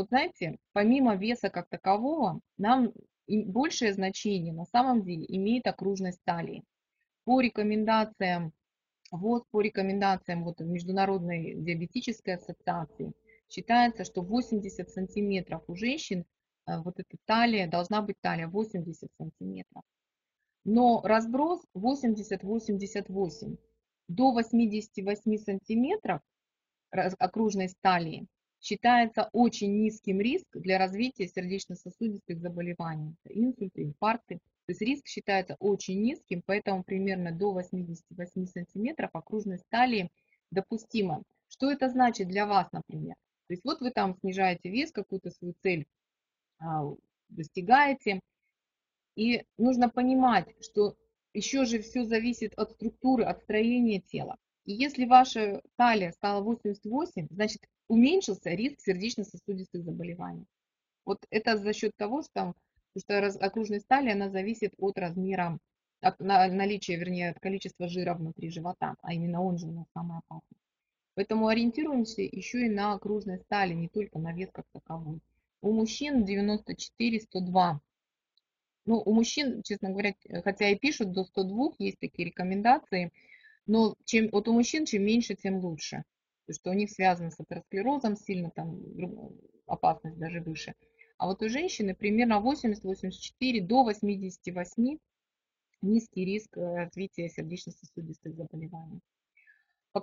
вот знаете, помимо веса как такового, нам большее значение на самом деле имеет окружность талии. По рекомендациям ВОЗ, по рекомендациям вот Международной диабетической ассоциации, считается, что 80 сантиметров у женщин э, вот эта талия, должна быть талия 80 сантиметров. Но разброс 80-88 до 88 сантиметров окружной талии считается очень низким риск для развития сердечно-сосудистых заболеваний, инсульты, инфаркты. То есть риск считается очень низким, поэтому примерно до 88 сантиметров окружность талии допустима. Что это значит для вас, например? То есть вот вы там снижаете вес, какую-то свою цель а, достигаете, и нужно понимать, что еще же все зависит от структуры, от строения тела. И если ваша талия стала 88, значит уменьшился риск сердечно-сосудистых заболеваний. Вот это за счет того, что, что окружность талии она зависит от размера, от наличия, вернее, от количества жира внутри живота, а именно он же у нас самый опасный. Поэтому ориентируемся еще и на окружность талии, не только на вес как таковой. У мужчин 94-102. Ну, у мужчин, честно говоря, хотя и пишут до 102, есть такие рекомендации, но чем, вот у мужчин чем меньше, тем лучше что у них связано с атеросклерозом, сильно там опасность даже выше. А вот у женщины примерно 80-84 до 88 низкий риск э, развития сердечно-сосудистых заболеваний.